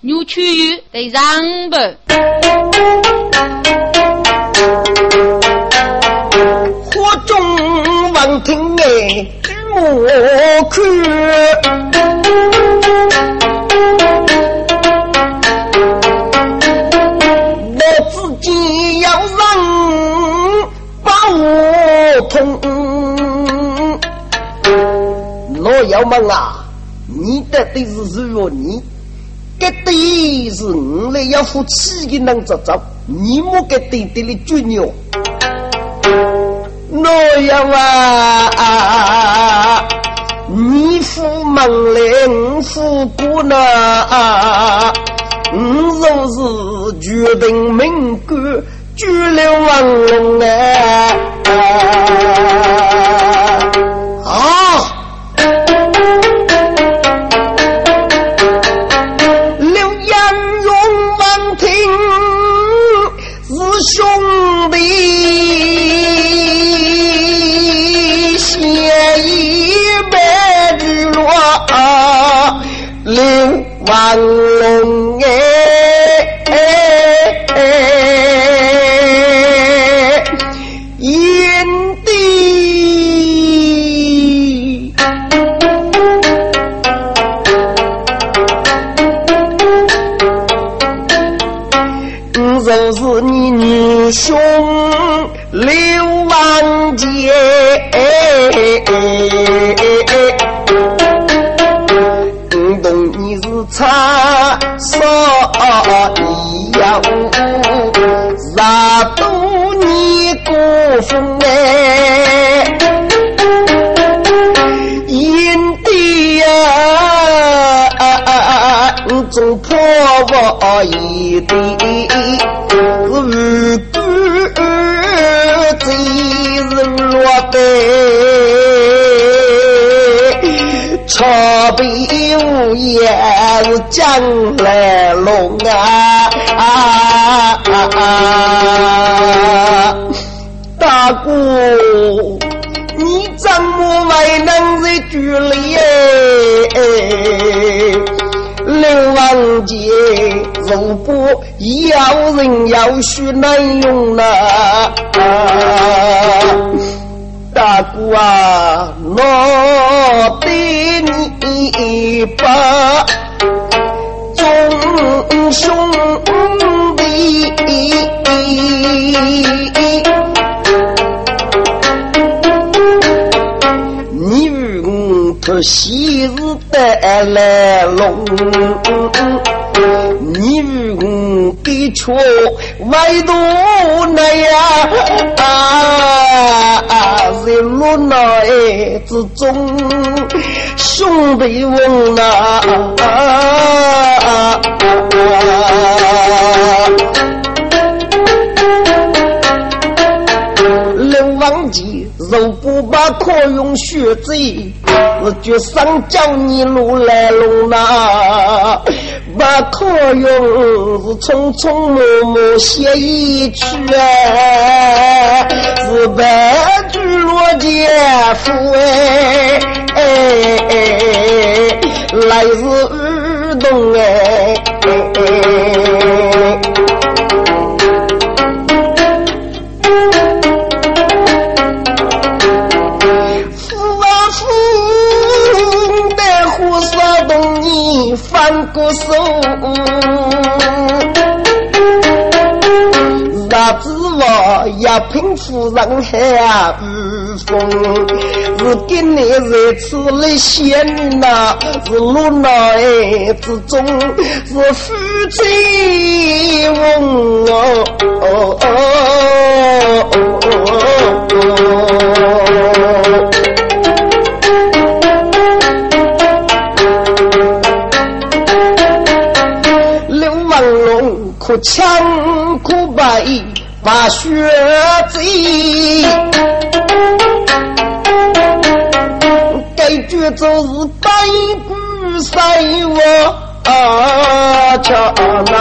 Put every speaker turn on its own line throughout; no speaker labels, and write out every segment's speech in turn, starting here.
扭曲得让不，
火中望天哎，我去！我自己要让把我痛，老友们啊，你到底是谁哟你？这对是我来要夫妻的能做做，你莫给对对的绝牛。老杨啊，你父门来我父过呢，我若是决定命官，绝了王龙啊！万龙哎，炎帝，我就是你女兄刘万杰。烧一样，十多年过风哎，阴地呀，总破我一地，是干最是落得。朝北无言将来龙啊！大哥，你怎么还能在局里？刘王杰，如果要人要许难用了。大哥啊，我对你把兄弟，你与我可昔日的来龙。你与我的却唯独那样啊，在落难之中，兄弟问呐啊。如果把可用血贼，我就上叫你路来龙呐。把可用是匆匆忙忙写一曲啊，是白驹落剑夫哎哎哎，来自耳东哎。翻过手，子话也平夫人海无风，是给你在此里闲呐，是落难之中，是夫妻翁哦。苦枪苦败把血贼，该绝就是白骨塞我啊，cha 那。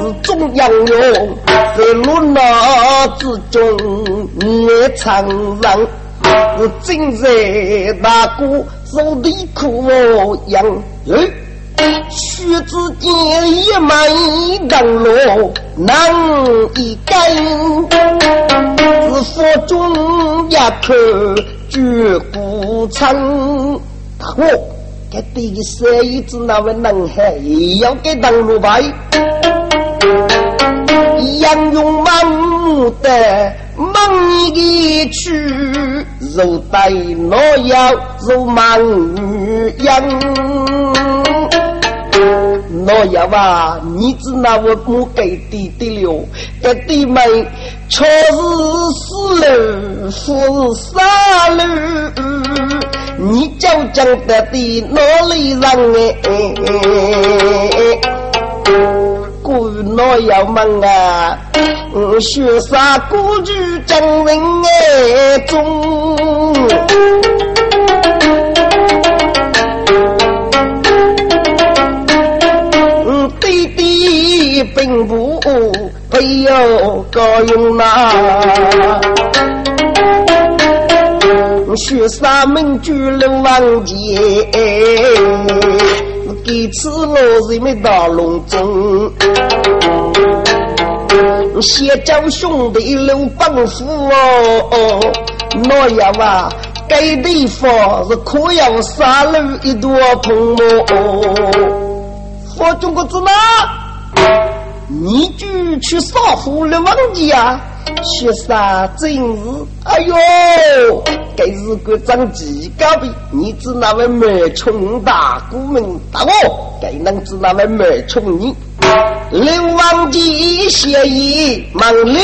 是中央用在罗那之中你。场上，是正在大哥手里苦养。须知见一门当落难一根，是佛中一口绝古称。大哥，这第三一子那位男孩要给当路牌，杨勇满的梦一去，肉带诺要肉满羊。老爷娃，你只拿我不给弟弟了，给弟妹却是死了，夫是杀了，你就讲得的哪里人哎？古老爷们啊，学啥古句讲人哎中。并不没有高用呐，雪山门居人王杰，给此老人们打隆中，先叫兄弟留帮扶哦，老爷娃，该地方是可要杀了一朵蓬哦，佛中国子呢？你就去杀虎了王家，雪山真是，哎呦，该是个长几高的，你只那位没穷大姑们打我，该能只那位没穷你，刘王吉谢意忙刘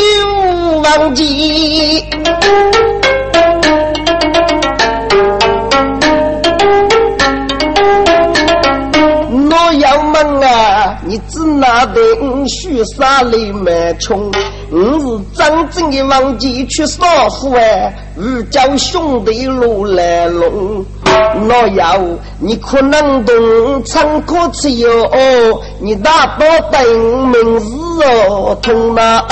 你只拿得五须沙里蛮穷，我是真正的忘记去杀父哎，五叫兄弟路来龙。老妖，你可能懂仓库吃药哦，你大宝等明日哦，痛吗？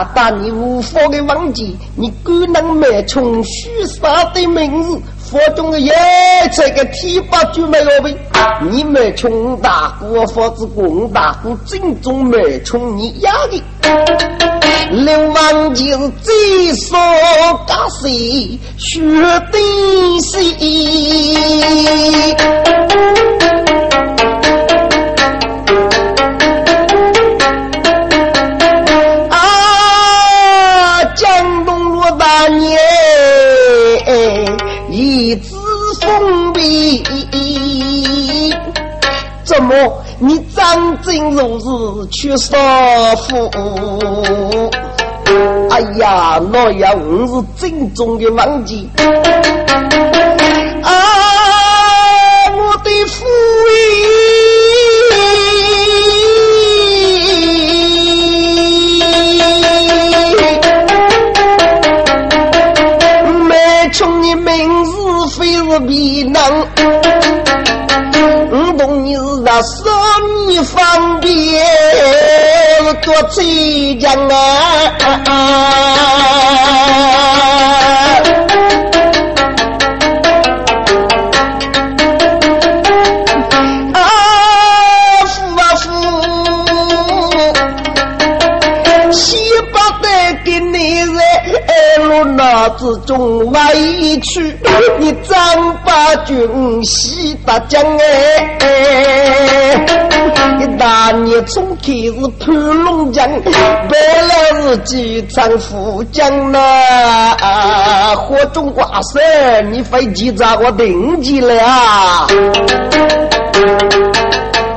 大大你无法的忘记，你敢能没从许杀的名字，佛中的一切个提拔就没有呗？你没穷大姑，佛子公大姑正宗没穷你压的，流亡就是最少干谁学的谁。你，一字送笔，怎么你张真如是却少福？哎呀，老爷，我是正宗的文人。必能。唔懂你是皮囊。说你方便多嘴讲啊！啊，那之中委屈，你张八军西大江哎。一大年从开始盘龙江，本来是几场富江呐，火中挂色，你飞机咋我定起了？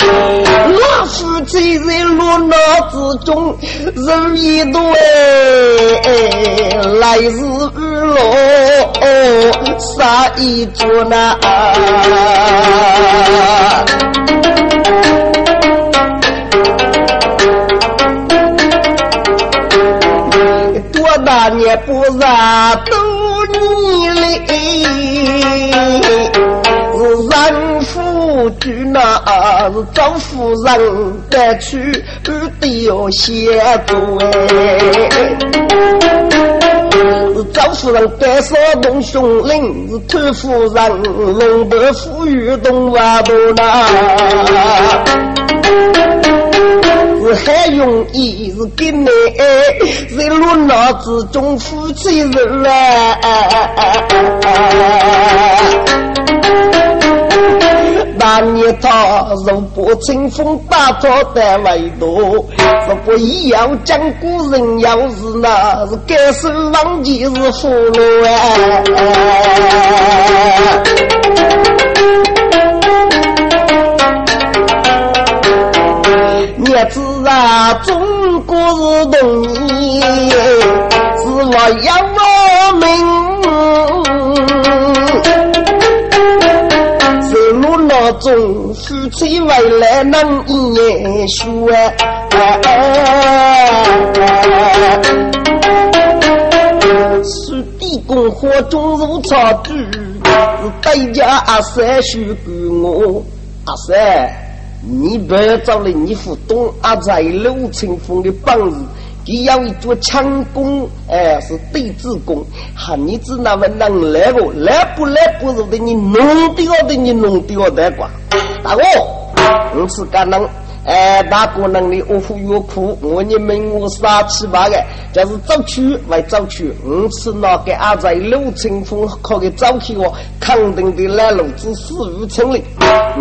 老夫妻在落闹之中，人一多，来日日落杀一桌呐。大年不杀多年嘞，是人夫君那是赵夫人该去的要写作是赵夫人该少东雄岭，是偷夫人龙德富裕东瓦多那，是还容易是给你在路闹之中夫妻人啊。那年他如不清风大作的味道，如果要讲古人要是那是该是忘记是俘虏啊！日子啊，中国是东年，是我要我命。中夫妻未来能一言说，是地宫火中如草猪，是代价阿三许给我。阿三，你不要找了你副东阿在陆清风的本事。他要一座强攻，哎，是对子攻，哈，你只那么能来个？来不来不是的，你弄掉的，你弄掉的瓜，大哥，你是干能？哎，大个能力我苦越苦，我你们我杀七八个，就是早去为早去，五次那个阿在陆清风靠个早去我肯定的来路子死无成立。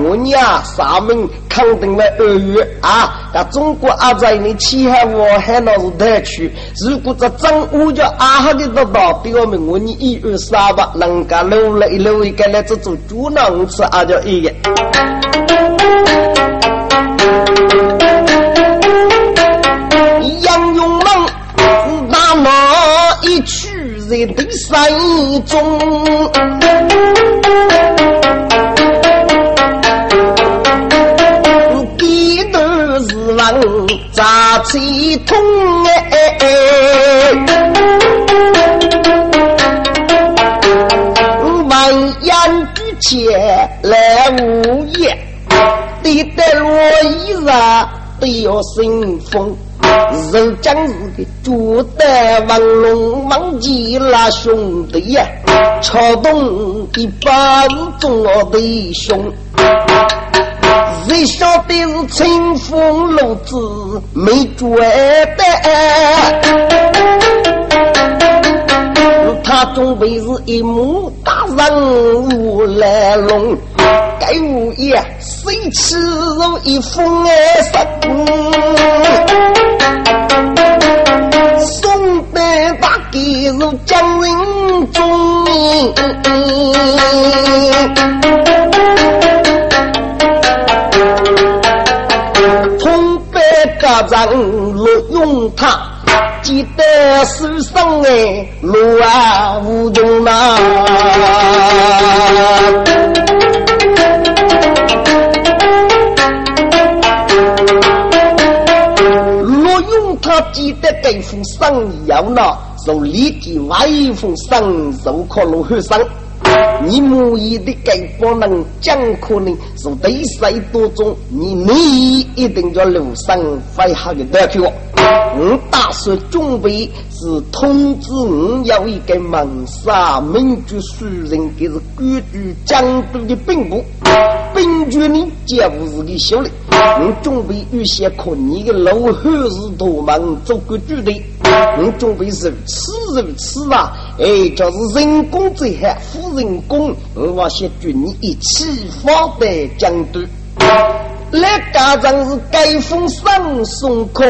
我娘上门肯定为二月啊，那中国阿在你气海我还那是太去，如果这真我叫阿哈的得到，表明我你一月三八人家留了一留一个来这做猪脑，我吃阿叫一个。在第三中，低头是望扎起痛哎，万言举前来无言，对待落衣裳都要生风。人将日的朱德王龙王吉拉兄弟呀，撬动一把是中我的兄，谁晓得是清风路子没绝的？他准备是一幕大人物来龙，该无言谁吃肉一封哎杀。江人中，通北家长陆用他，记得书生哎，路啊无穷呐。他记得给封生要呢，受立即外封生受可落后生。你母意的给不能讲可能是对谁多种，你你一定要留生非好的得去我。我打算准备是通知我要一个蒙杀民族书人，给是根据江都的兵部。兵局呢，皆不是个小的。我准备预先可你的老汉是多忙做个主队。我准备是此如此啊，哎，就是人工最好，富人工，我先军你一起发的江都。来家长是盖封上送客，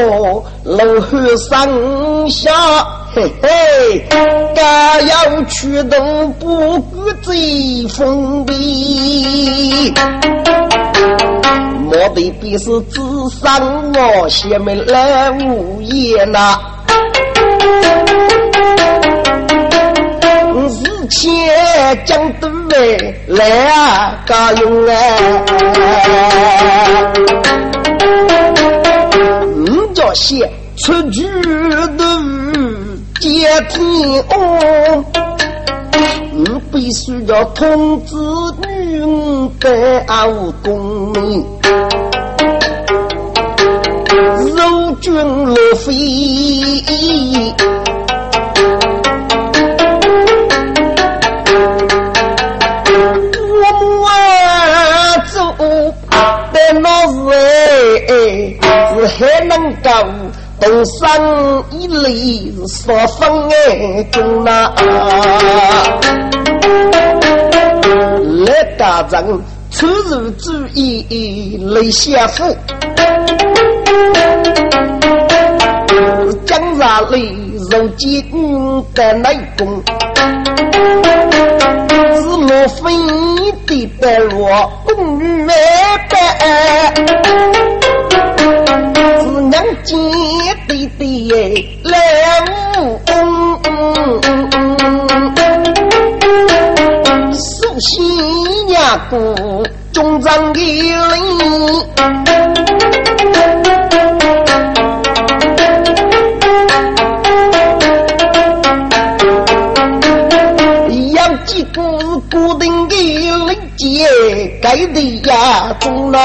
老汉上下，嘿嘿，家要去都不管最封闭。莫得必是智商我先没来无言呐。日前讲都来来啊，家用哎，你叫先出去的接天哦，你必须要通知女军干无功名，肉军落飞。是还能够东山一里是所分哎中啊，来大人出入注意雷下府，江上里如今的内功，是莫非的带我公女白。娘姐弟弟来务工，苏西娘姑中长的领，该的呀中了。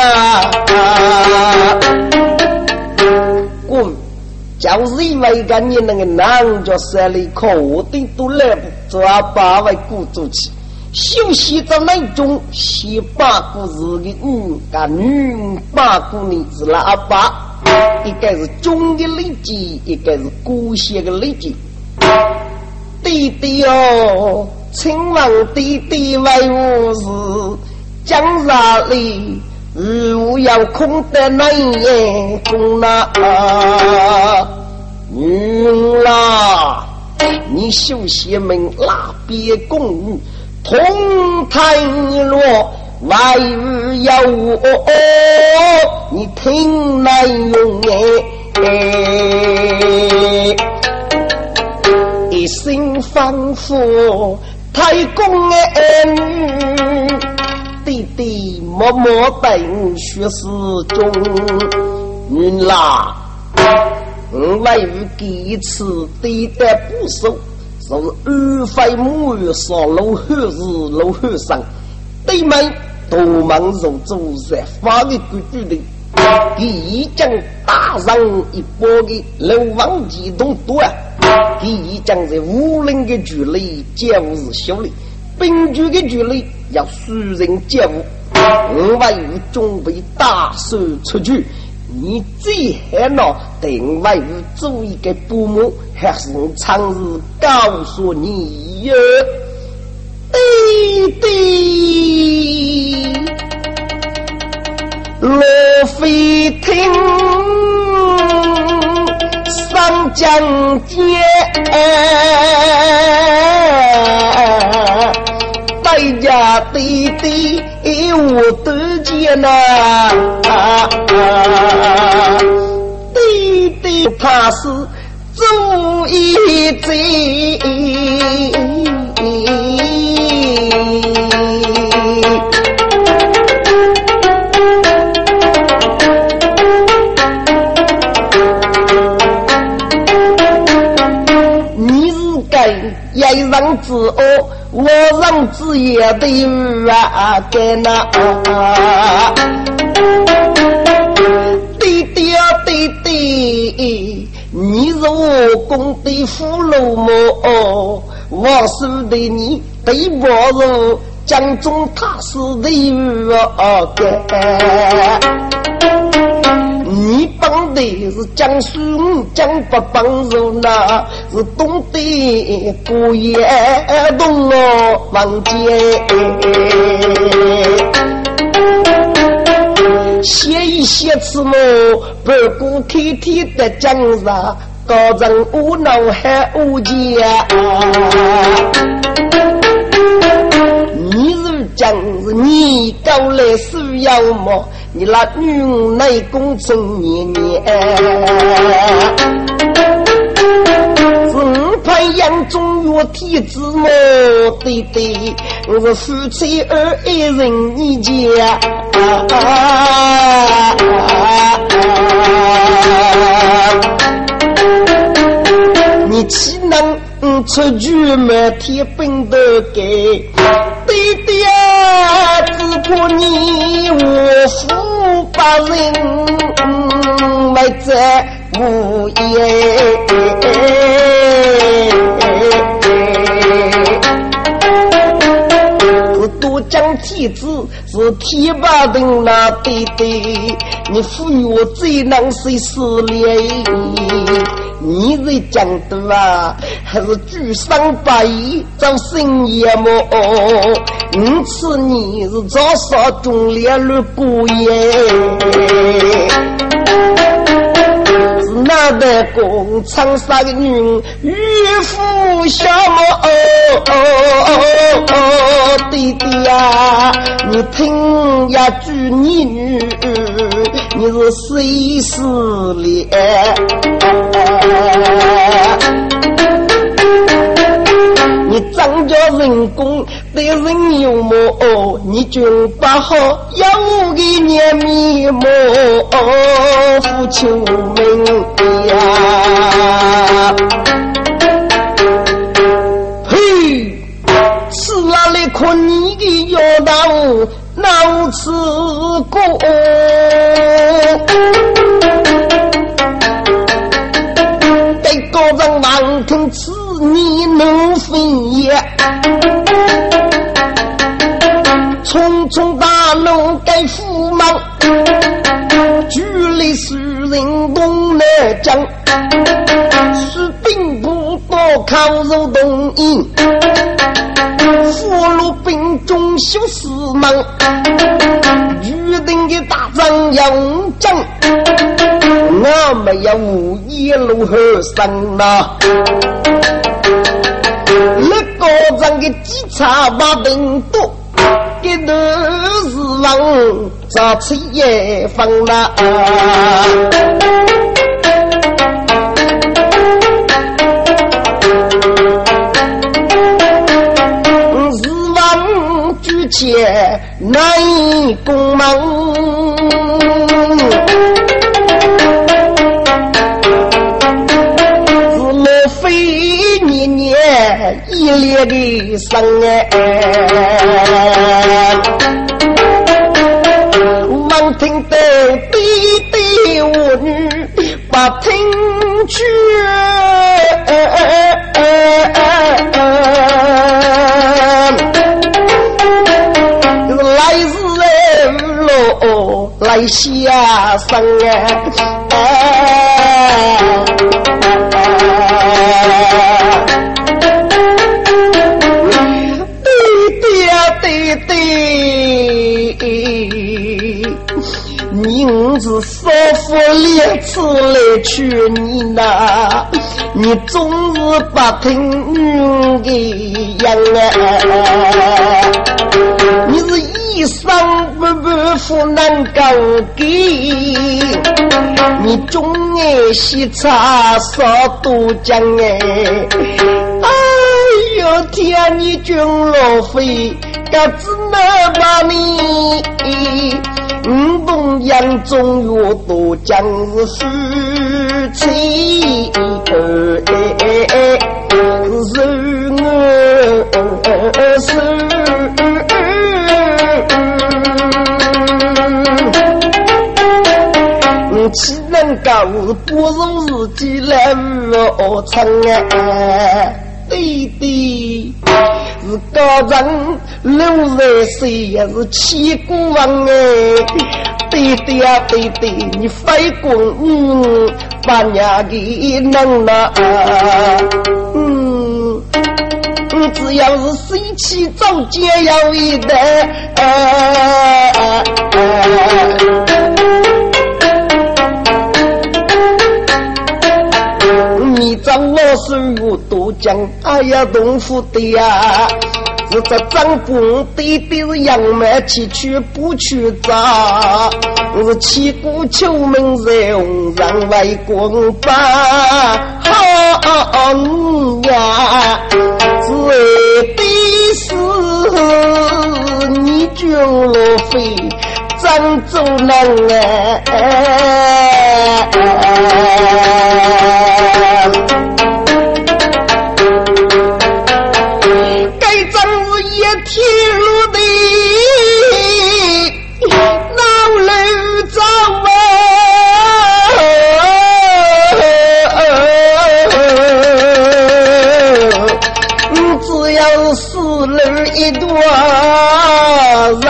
就是因为个你那个男叫山里靠我的都来不抓八位鼓足去，休息着那种先八股是的女，个女八股呢是喇叭，一个是中的累积，一个是古些的累积。弟弟哦，请问弟弟为何是江山里？如要空的那眼中啊，嗯啦，你休息门那边公同台落，外语要我，你听来用哎，一心仿佛太公哎女。弟弟默默等学诗中，云啦，我为于第一次对待不熟，是二飞母语上楼后日楼后生，对门多忙入住在发的规矩的，给一将打上一波的流亡机动多啊，给一将在无人的距离皆无是修理。兵局的距离要熟人接物，我为与准备大手出去。你最害恼定位于做一个父母，还是我常日告诉你哟？弟弟，罗飞听上将街。在家弟弟我得见呐，啊啊啊弟弟他是做一贼。一人之恶。我让子也得啊，给那弟弟啊弟弟，你是我公的俘虏么？我是的你对我如江中踏实的啊，你帮的是江苏江北帮手呐，是东的姑爷东哦王杰，写一写字么，不顾天天的江上，高人无脑还无解。你是你搞来需要么？你那女内工程年年，是培养中药体质么？对对，我是夫妻二一人一家。你岂能出去满天奔的给？爹爹，只怕你我夫把人没在无言。弟子是天把灯那对对，你赋予我最能谁思念？你在讲的啊，还是举伤百义找深夜么？因此你是早上中烈了过夜。那的工厂上的女渔夫小哦，弟弟呀，你听呀句你女，你是谁失恋？张家人工对人有么？你就把好要给年面目，父亲们呀！嘿，吃了那颗你的药刀，脑吃过。给高人王听此。你能分也？匆匆大路该赴忙，距离是人东南江，是兵不多靠肉东营，俘虏兵中修死忙，预定的大仗要讲，我们要无一路和生呐。那个人的机场把病毒，给都是往早吃夜放了。日往举钱难以功一列的生哎，望听得弟弟我女把听去，来日哎喽来下生哎。是少妇列次来娶你呐，你总是不听女的言啊！你是一生不不负难高给，你总爱喜茶少多讲哎！哎呦天，你君老飞，该只能把你。五东阳中有多将是夫妻二，是我是。岂能够不如自己来无成啊，弟弟。是高人六十岁也是千古王哎，对对呀对对，你非公嗯把娘给弄了，嗯，你只要是生气总结要一代。将，哎呀，东府的呀，是这张公对对是杨梅去去不去扎，是千古秋门在红上为公把好呀，只的是你君罗飞张州难哎。我人，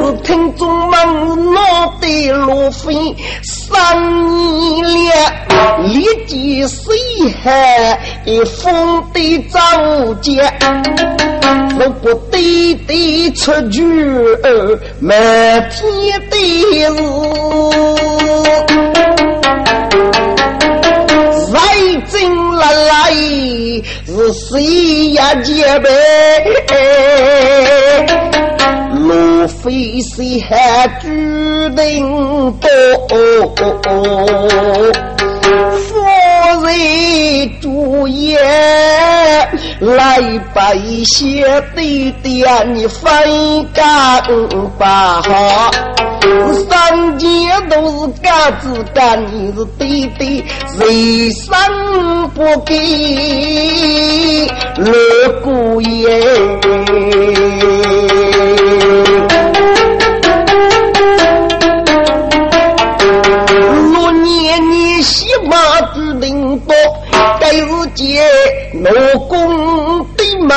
我听中忙忙的乱飞三年，立即谁还封的张杰？我不对的出去，满天的是。哎是谁呀？姐妹，路费谁还注定多？来把一些弟弟，你分干吧。三姐都是干子干，你是弟弟，人生不给乐过也？见老公的美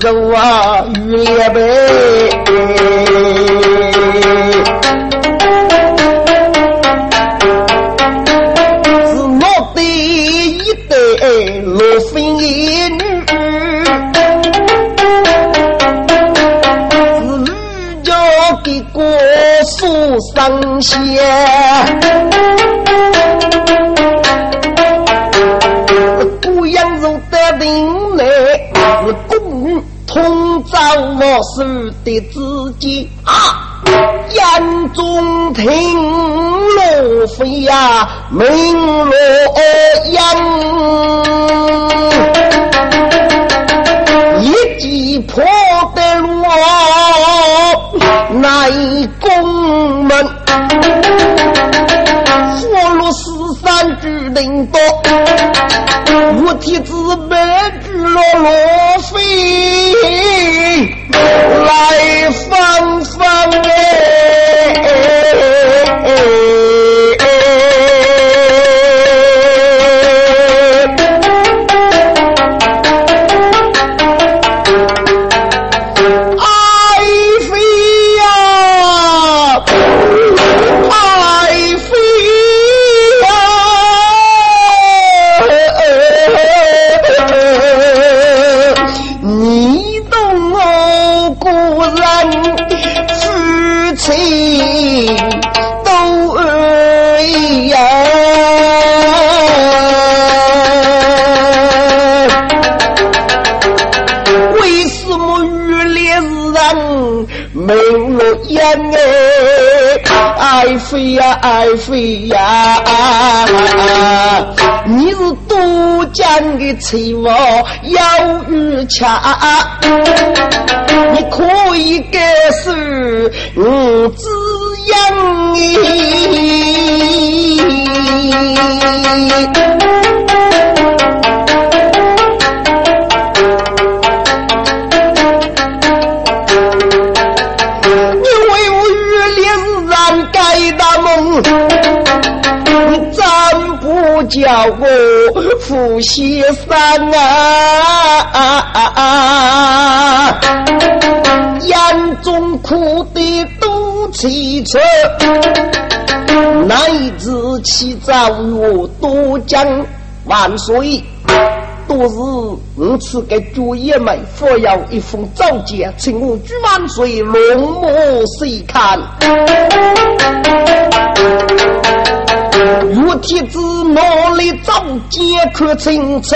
肉啊，月白。是我的一对罗芬一女，是吕家的国书上仙。我手的自己啊，眼中听罗飞呀，明罗阳，一击破得我乃宫门，佛罗四山之灵多，我体子白罗罗飞。来放放飞呀，爱飞呀，你是多江的翠娃，要玉恰，你可以给是我滋养我富先生啊，眼中苦的都凄楚，乃至起早我多江万岁，都是我赐给主爷们发要一封诏件，请我举万岁龙目细看。我体子脑里早见看清楚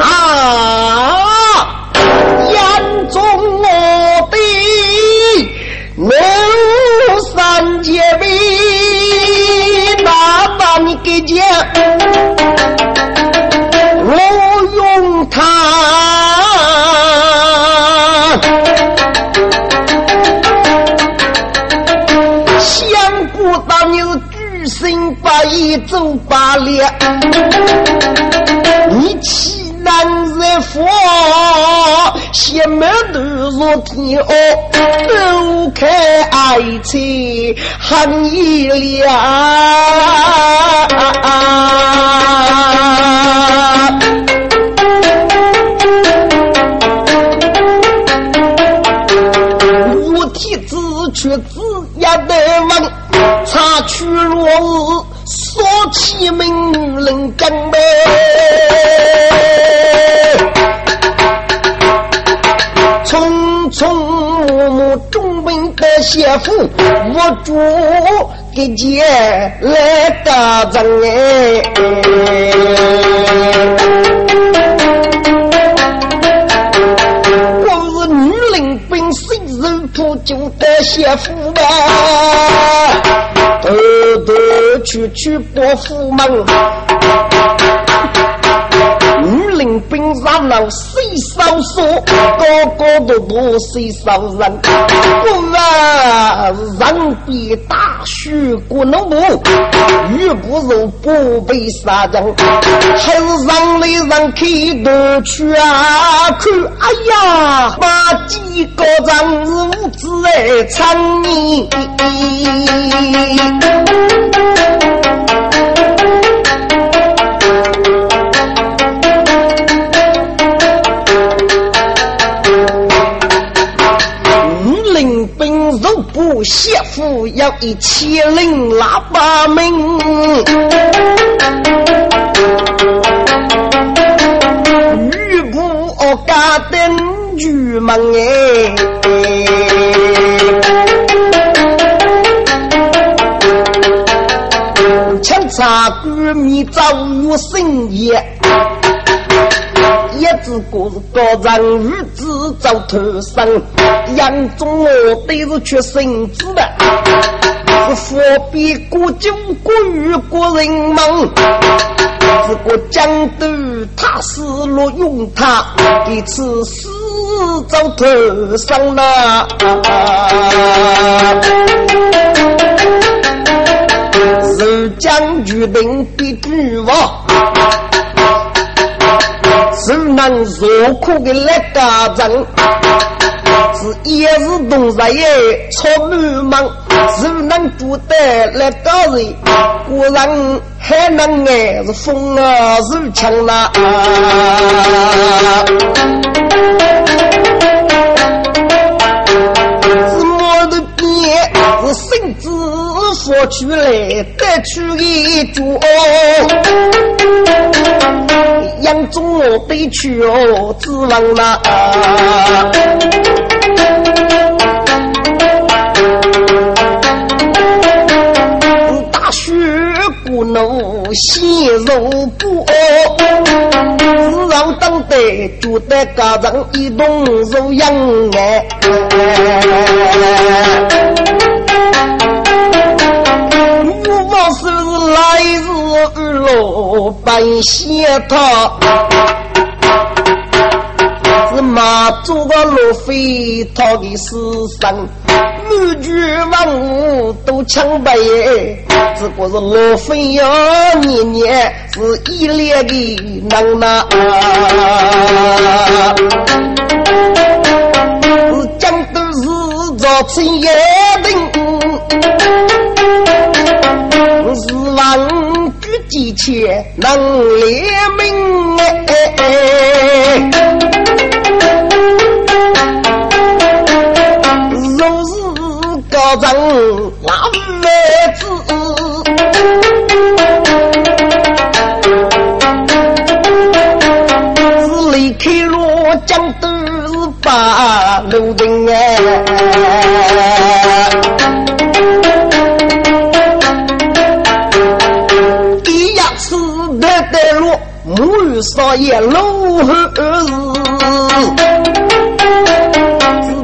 啊！眼中我的庐山姐妹，哪把你给讲？走八列，你欺男人佛，邪门都入天哦，都开爱情恨一了。五体之却只要得问，查取落日。江北，匆匆暮暮，终奔的谢父，我主给姐来打仗哎。我是女领兵，谁人不就得？去去伯父门。领兵杀老谁少说，个个都不谁少人。我啊，人比大雪过能不？玉不如不被杀将，还是让来让去都去啊！看，哎呀，把几个人物子来唱你。媳妇要一千零喇叭鸣，玉不哦家灯玉门哎，清茶官米早有深夜。一只果是高人日子早头生，杨忠我对是缺身子的，是佛比国酒国语国人忙，这个江都他是落用他，一次死早头生了，是将军兵必举王。只能受苦的来家人，是一时动日夜操满忙，只能做得来高人，果然还能爱是风啊是枪啊。说出来得去一桌。杨宗我悲去哦，指望那大雪不能鲜肉不哦，只让当得就得家人一动如养哎。路奔斜他，是马祖个路飞他的死生，满局万物都清白，只不过是路飞呀年年是一脸的能耐，是江都是早晨也定。几千能联名哎，若是高人那妹子，是离开罗江都是把路人哎。少爷如何知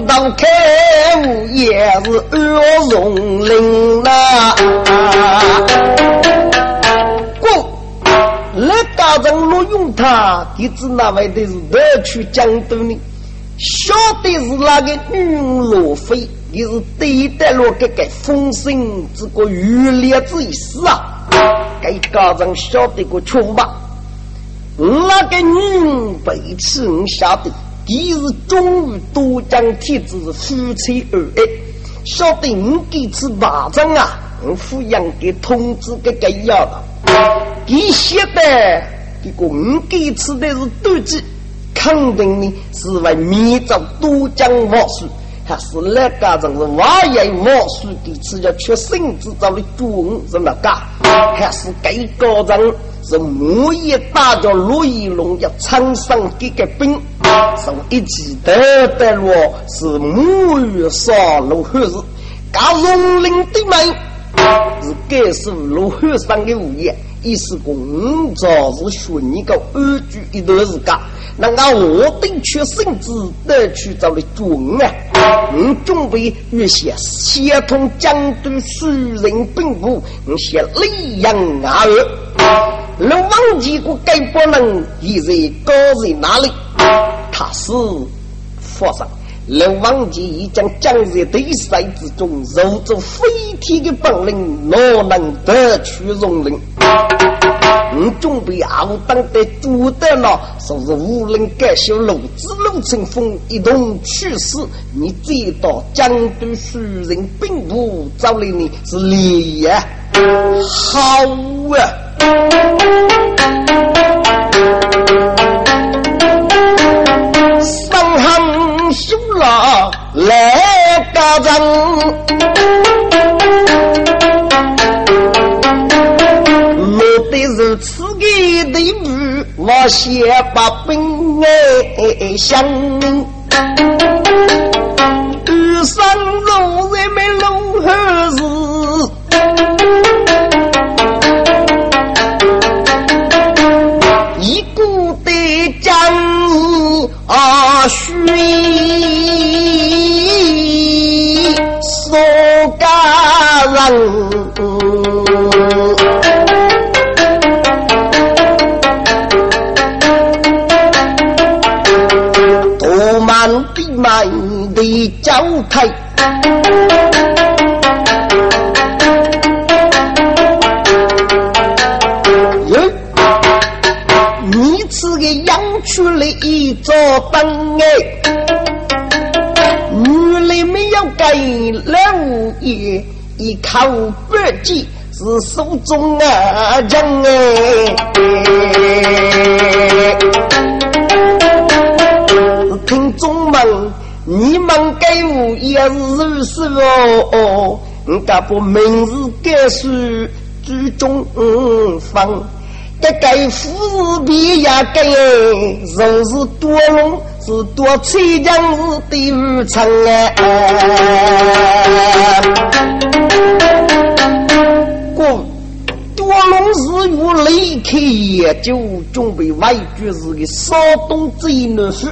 道开悟也是二重灵呐？过来大人录用他，弟子那位的是得去江都呢？晓得是那个女罗妃，也是对待了这个风声之个余烈之一事啊！该大人晓得个穷吧？那个女被此，我晓得，第是忠于多将天子夫妻二爱，晓得我给此马章啊，我抚养给通知给给要了。第晓得，这个我给次的是妒忌，肯定呢是为灭着都江王叔，还是那个人是瓦爷王叔给此要缺身子造的主是哪个？还是给个人？是木叶打着陆一龙要场上给个兵，从一起得得落是木鱼杀戮后日，高荣林的门是该是罗汉上的物业，意思工作是学你个安居一段时间。那俺我等却甚至得去找了准啊！我准备预先协同江都数人兵部，我先力扬阿儿。龙王结果该不能现在高在哪里？他是佛上。龙王杰已将将在对赛之中，肉着飞天的本领，哪能得取容人？你准备傲当的主得了，说是无人敢修路子路成风，一同去死。你再到江都书人兵部找来你是礼呀，好啊！三行修了来个人。我先把本爱相明。遇上路人们如何事？一股的将啊虚，说家人。地交台，哟！你此个养出了一座灯哎，女里没有盖了业，一口白鸡是手中啊人哎。你们给我也是如此哦。我家把名字改书居中方，这个富士比也改，若是多龙是多吹江是第五层啊。多龙是我离开也就准备外局是个骚动贼难事。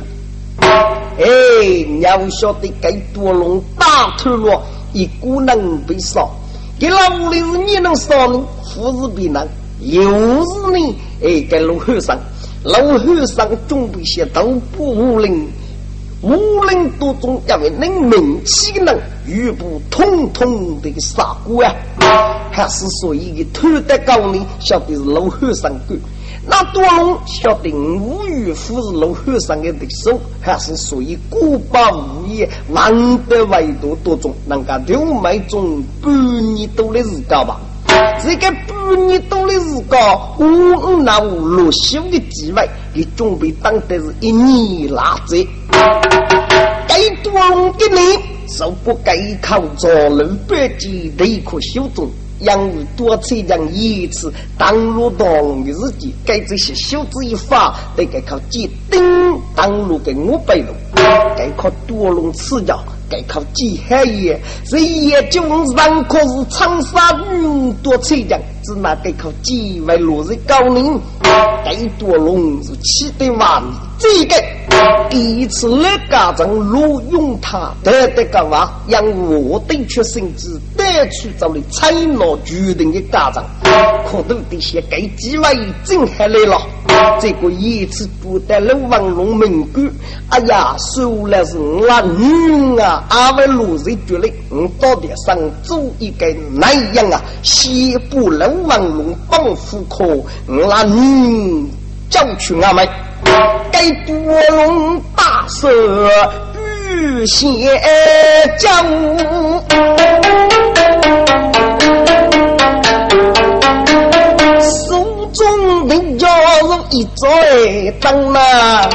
哎，你要晓得，该多龙大头罗一股能被杀，给老屋里是你能杀呢？富士比能，又是你哎，该老和尚，老和尚准备些都不无灵，无灵多种，因为能名气的人，全部统统的杀过啊！还是说一个头戴高呢？晓得是老和尚干。那多龙晓得吴玉富是老和尚的对手，还是属于古巴无业，难得为多多种，人家六脉中半年多的日高吧？这个半年多的日高，五五那五落修的机会，你准备当的是一年拉贼。该多龙的你，受不该靠着人百计的一颗修中。养育多才将一次当入当的日记，该这些修子一发，得该靠几丁当入给我背了，该靠多龙赐教，该靠几海爷，这也就上可是长沙女多才将，只那该靠几位落日高明，该多龙是气得万这个第一次来家长录用他，得得干嘛？让我对出甚至带去找了采纳决定的家长，可都得先给几位整下来了。这个一次不得了王龙门关，哎呀，说来是我女啊，阿位路人觉得我到底上做一个男人啊，先不了王龙帮夫可，我女叫去阿妹。该多龙大赦玉仙将，手中的腰肉一再灯啊！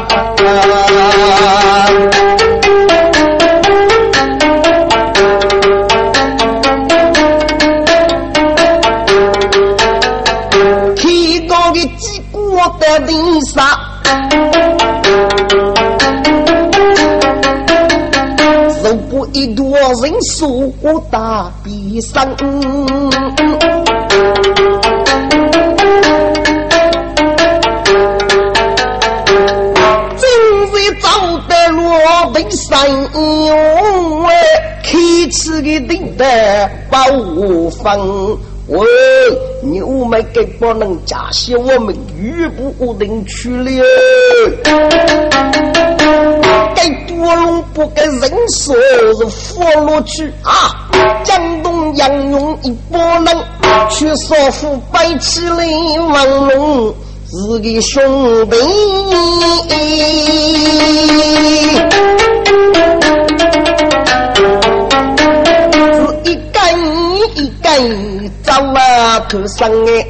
提高的几股的地沙。人数大悲伤。北山哟，开启的顶的保护房，喂，牛们给不能加些我们玉不能去了。该多龙不该人说是佛落去啊！江东杨勇一不能去说服白起来王龙。是个兄弟，是一根一根走啊头上哎，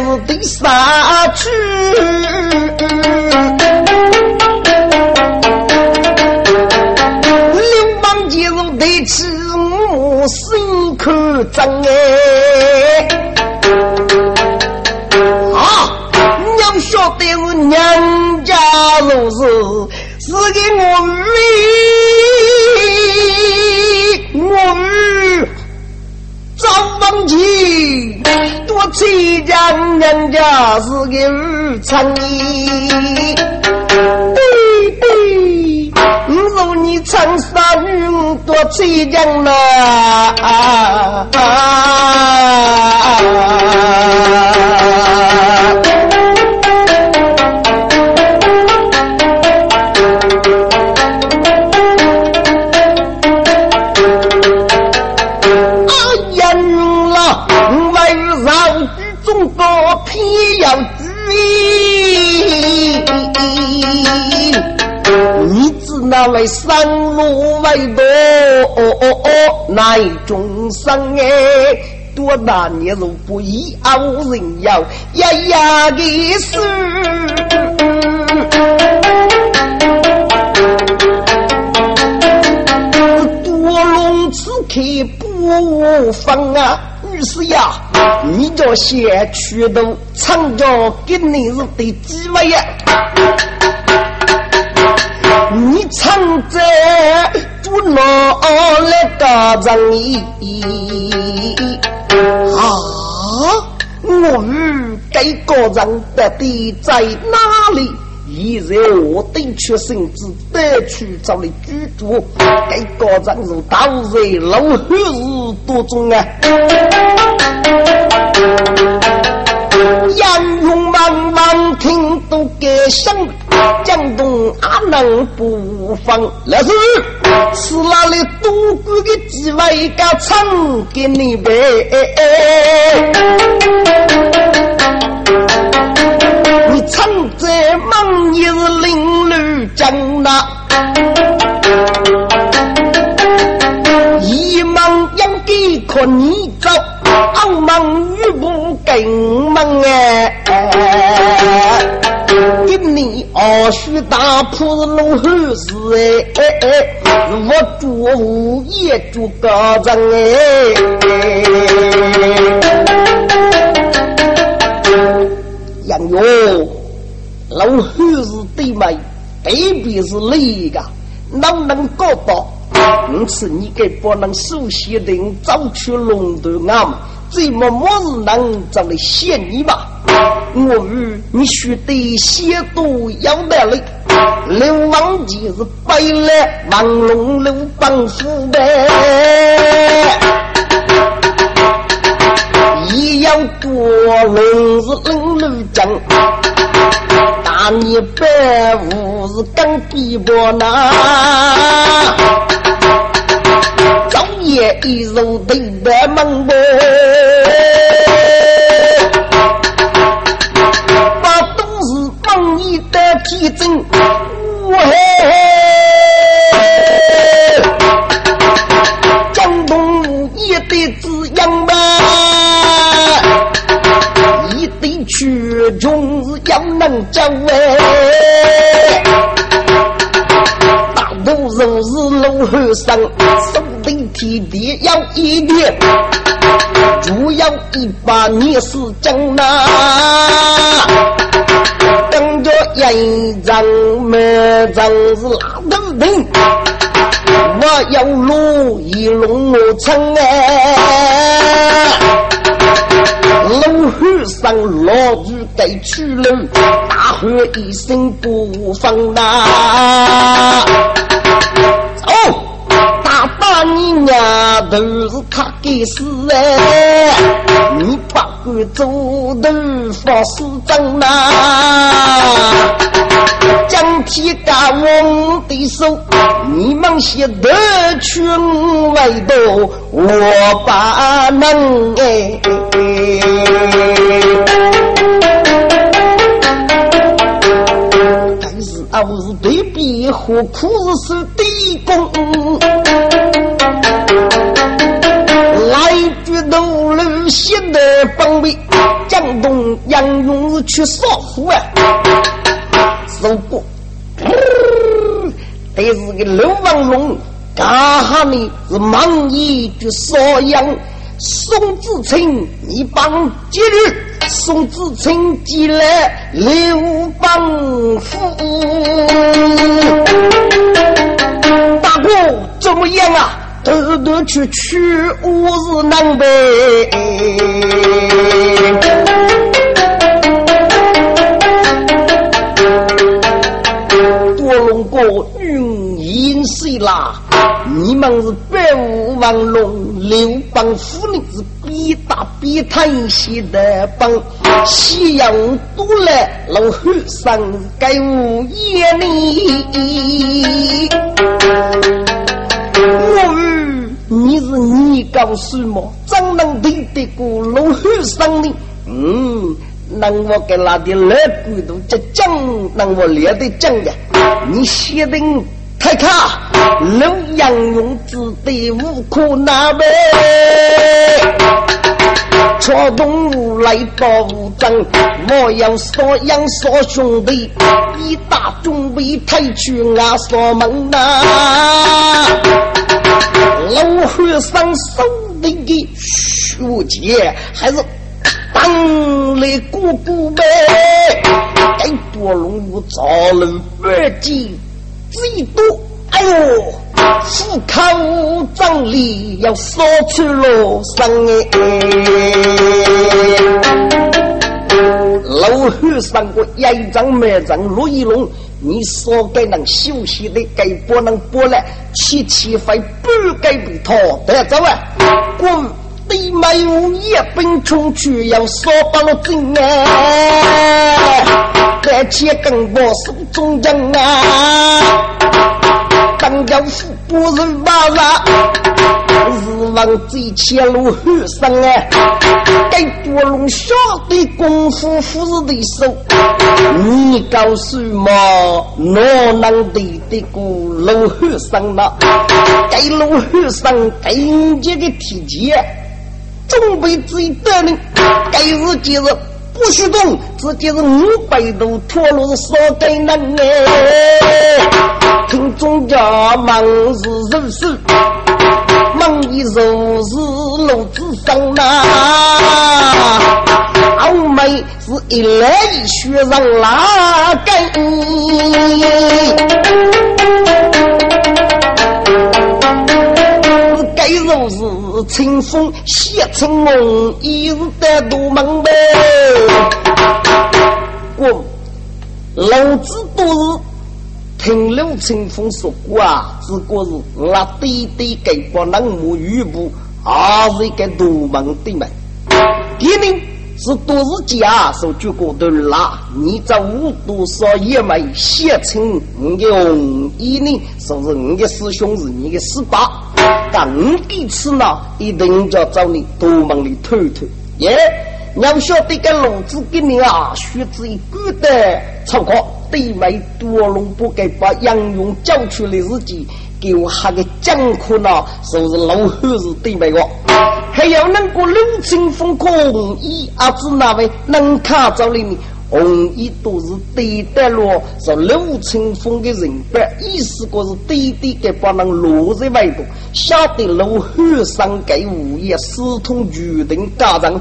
不也是得杀去。心口真哎，啊！娘晓得我娘家如是，是给我儿，我儿早忘记，多催讲娘家是个儿长衣，对对。如你长沙女多凄凉呐！那位山路为多，哦哦哦乃众生哎，多大年如不一傲人妖，呀呀的事。多龙此刻不放啊，女士呀，你叫先去都长着给你是得几位呀？你唱着不拿来打仗啊！我与该个人的地在哪里？现在我得出身子，得去找你居住。该个人是倒在老汉子多中啊！杨勇茫茫听都给想。江东阿能不放？那是是哪里多过的几位家唱给你背？你唱这梦也是林路江呐，一梦应给可你走，二梦遇不更梦哎。今年二叔打破是龙汉事哎哎，我做无业做高人哎。杨勇，龙汉事对吗？对比是那个，能不能搞到？因此你给不能首先的早去龙头岸，最么么是能找来谢你吧？我与你学得些多要得嘞，刘王杰是白来王龙刘帮夫呗，一要多龙是龙路将，大年百五是刚比伯那，一入对白门呗。一阵，哇嘿！江东一对子样吧，一对曲中是要能教哎。大都肉是老和尚，天地要一点，主要一把你是江南。张满张是拉头顶，我要路一龙我撑哎。老和尚老子该去了，大喝一声不放呐！你娘都是他给死哎！你把个走头放四张呐！将铁杆我的手，你们些得去外头，我把能哎。但是啊，我是对比何苦是地公？现的方位，江东杨勇去杀虎啊！如果，但是个刘王龙，干哈呢？是忙一句烧羊。宋子清，你帮接日；宋子清接来刘邦府。大哥怎么样啊？偷偷去取我是南北。多龙哥云烟碎啦。你们是百无王龙，刘邦夫人是必打必叹息的帮，西洋都来老和尚该无眼里。我你是你告诉我，怎能敌得过老和尚呢？嗯，那我给那点来骨头就讲，那我练得讲的，你写的。太卡，老杨勇子的无可奈何。超动物来报战，我要说养说兄弟，一大准备抬去俺锁门呐。老和尚手里的血剑，还是当来姑姑呗。该多龙武造了二计。最多，哎呦，虎口张力要说出罗生哎，老和尚个一张没张罗一龙，你说该能休息的，该不能不来，七七分不该被拖得走啊！滚！对没有一本出去要说到了真哎，而且跟我手中人啊，当家父不是马拉，是往最前路后生哎，该多龙下的功夫不是对手，你告诉我哪能对得过老和尚呢？该老和尚该这个体积。准备自己得令，该日今日不许动，直接是五百度脱落是少给人哎。听众家忙是肉手，忙一肉是炉子上呐。傲妹是一来一学上拉该肉是。清风写成梦，一日得独门呗。我老子都是听刘清风说过啊，只过是那对对给不能摸玉部，还是一个独门的门。第二。是都是家所举过的啦，你这五多少也没写成你的红衣呢？说是你的师兄是你的师伯，但你这次呢，一定要找你多门里偷偷耶！你要晓得个老子给你啊，学子一个的超过对面多龙不该把杨勇叫出来自己。给我喊个讲课呢，说是老汉是对白个？还要能够六清风空，一阿子那位能看着你，红衣都是对待了，是陆清风的人辈，意思个是对对给把人落在外头，晓得陆汉生给物业私通决定家长，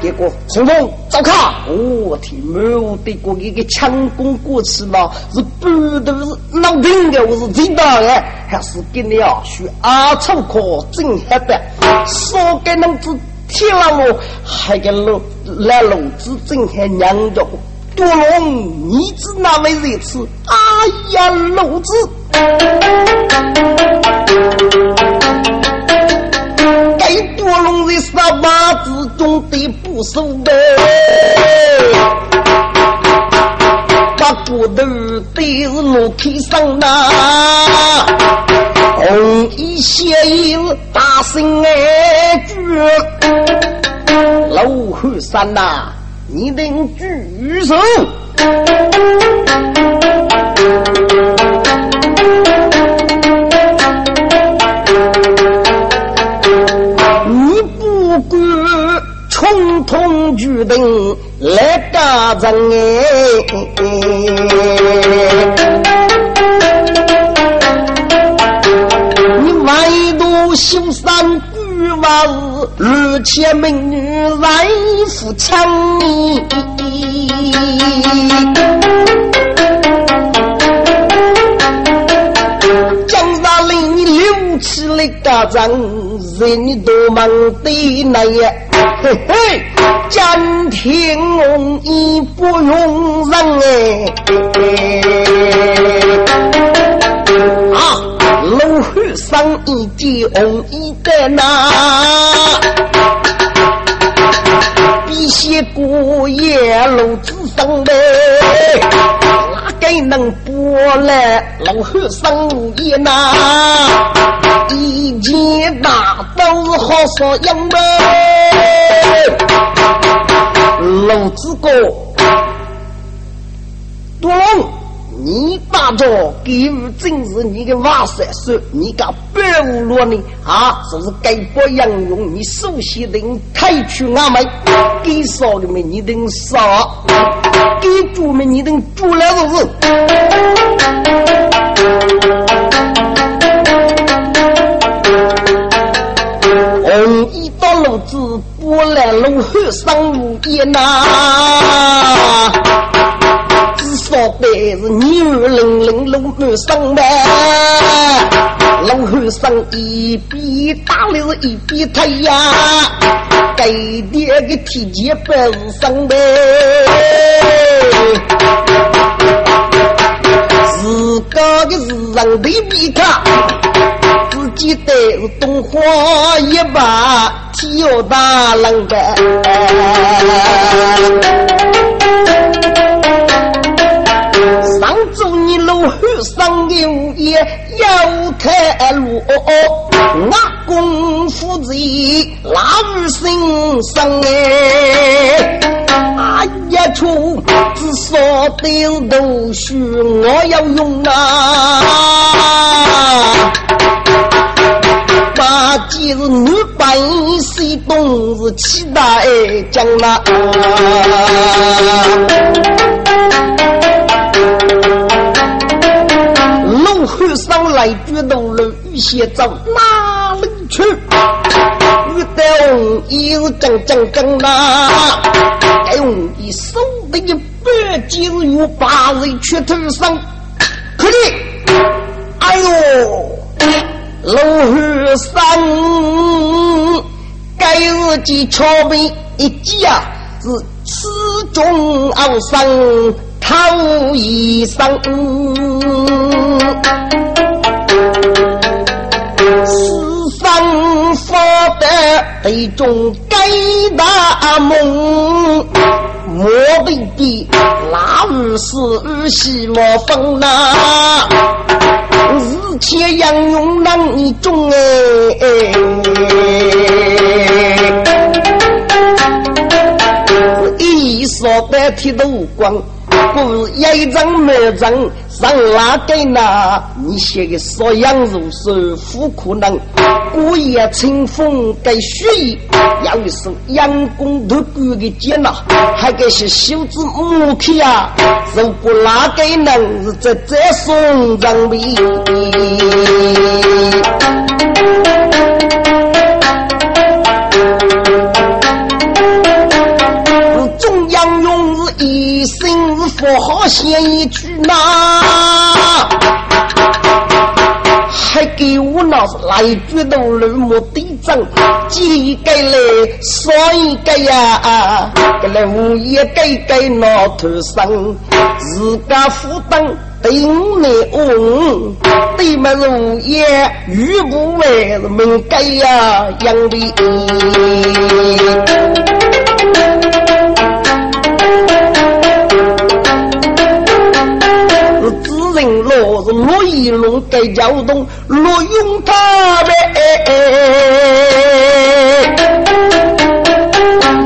结果清风走开！我天，没有得过一个强攻过去了，是不都是闹病的，我是知道的，还是给你啊，学阿丑可真黑的，说给能子。天了我，还给老来老子正还娘着多龙，你知哪位如此？哎呀，老子！该多龙在沙瓦之中的不收的，把骨头堆是楼梯上呐。红衣血衣大声哀句，老汉山呐，你等举手。你不管冲通决定来打仗哎。修山巨瓦寺，二千美女来扶墙。江山林留起来打仗，人多忙得来呀！嘿嘿，江天龙衣不用人哎。一件红衣的那，比写过夜路子上的，哪个能拨来老汉上衣那？一件大都是好说样的，老子哥，多龙。你打着给我真是你的瓦三说你敢白无落呢？啊，说是该不杨用你首先得抬去阿妹，给少的没你等杀，给猪没你等猪了是是？红衣到路子，波来路后上路也呐。说的是女儿冷冷龙门上呗，龙后上一笔打的是一笔太呀，该爹个体检本上呗，自个的是人的比他，自己的是东花一把体要大冷呗。后生的物业要太路，那功夫在老二身上哎。哎呀，出只说的头绪我要用啊！八戒是女扮西东是七大将那。来举头了，雨鞋走哪里去？雨得红衣是正正正呐，该红衣手的一百几日有八人去头上，可的，哎呦，老和尚，该日记桥边一家，是此中傲生讨一生。一种该大梦，莫非的那日是日西莫风呐？日前杨勇难一种哎，一说白剃头光，不是一张没张。上哪给那？你写个少阳入手，富可能。古夜清风带雪意，要一手阳光都管的剑呐，还给些袖子木刻呀。如果哪个能是在这送长辈？好写一句呐，还给我那是来句都乱没地震，几个嘞，所以个呀，个来物业给给那头上，自家负担顶来翁，对么是物业与不为是门该呀，养的。落一龙该交通，落用他呗。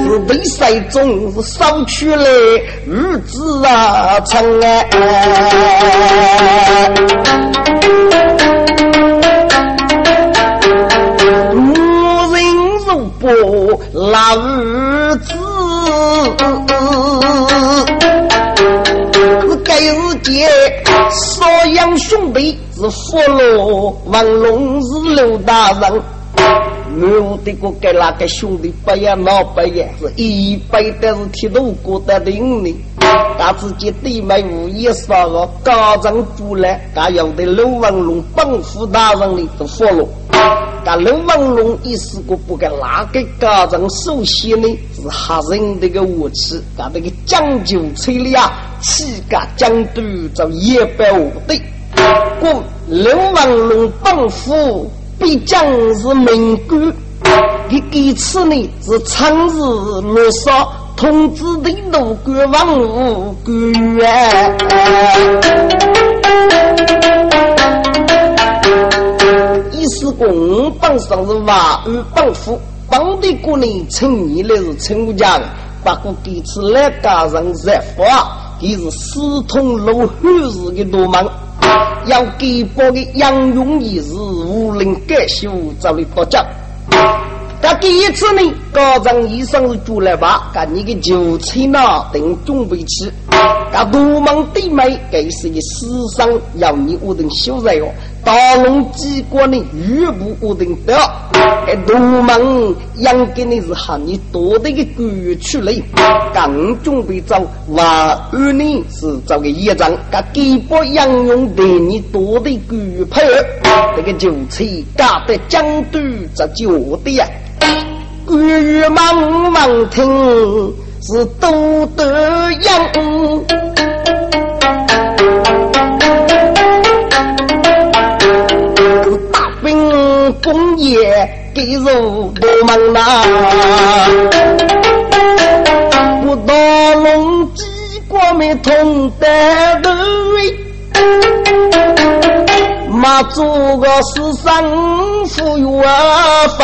是被赛中烧去了日子啊长啊。无人如波老日子。少阳兄弟是佛罗，王龙是刘大人。我的个给那个兄弟不要闹不要，是一辈的是铁路过的顶呢。他自己对门物业上个高层主来，他要的刘文龙帮扶大人的是佛但刘文龙一时个不给哪个高层首先呢？是吓人的个武器，他那个讲究策略啊，气格将对就一百五的。故刘文龙帮扶必将是名官，他这次呢是长日落少通知的路官王武官。员公帮上是瓦与帮夫，帮的姑娘称你来是称家的，不过这次来家人在发，他是私通路汉氏的罗门，要给包的杨勇一事无人敢修，找你不讲。他第一次呢，高长医生是住来吧，把你的酒菜呢等准备起。他罗门弟妹给是一私生，要你我等修在哦。大龙机关的玉部我定得，哎，罗门养给你是喊你多的个官去嘞，刚准备走，万二呢是找个业长，他给不杨勇对你多的官配合，这个就菜加的江都这就的呀，官员忙忙听是多得养。也给入多忙呐，我大龙机关没通得头马祖个世上富有啊分，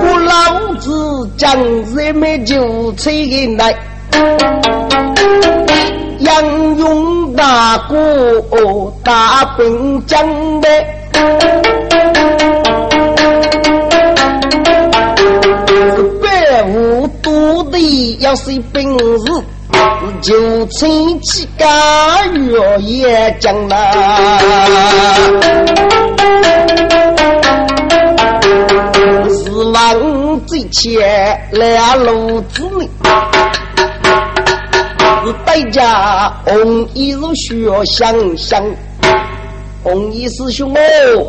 我老子将人们就吹进来。杨勇大哥大兵将的，百无多的要是本事，就请几家月也将来。是王最前两路子呢。是代价，红衣是需要想想，红衣师兄哦，